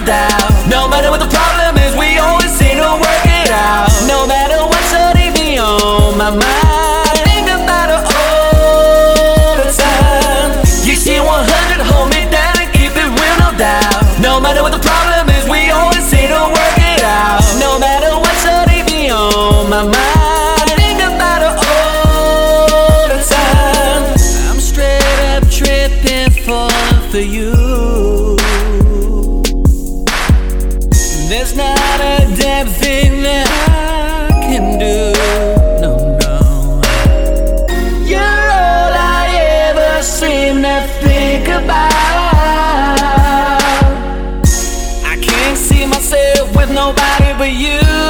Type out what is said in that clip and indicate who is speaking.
Speaker 1: no doubt. No matter what the problem is, we always seem to work it out. No matter what should be on my mind, think about it all the time. You see 100, hold me down and keep it real, no doubt. No matter what the problem is, we always seem to work it out. No matter what should be on my mind. for you There's not a damn thing that I can do. No, no. You're all I ever seem to think about. I can't see myself with nobody but you.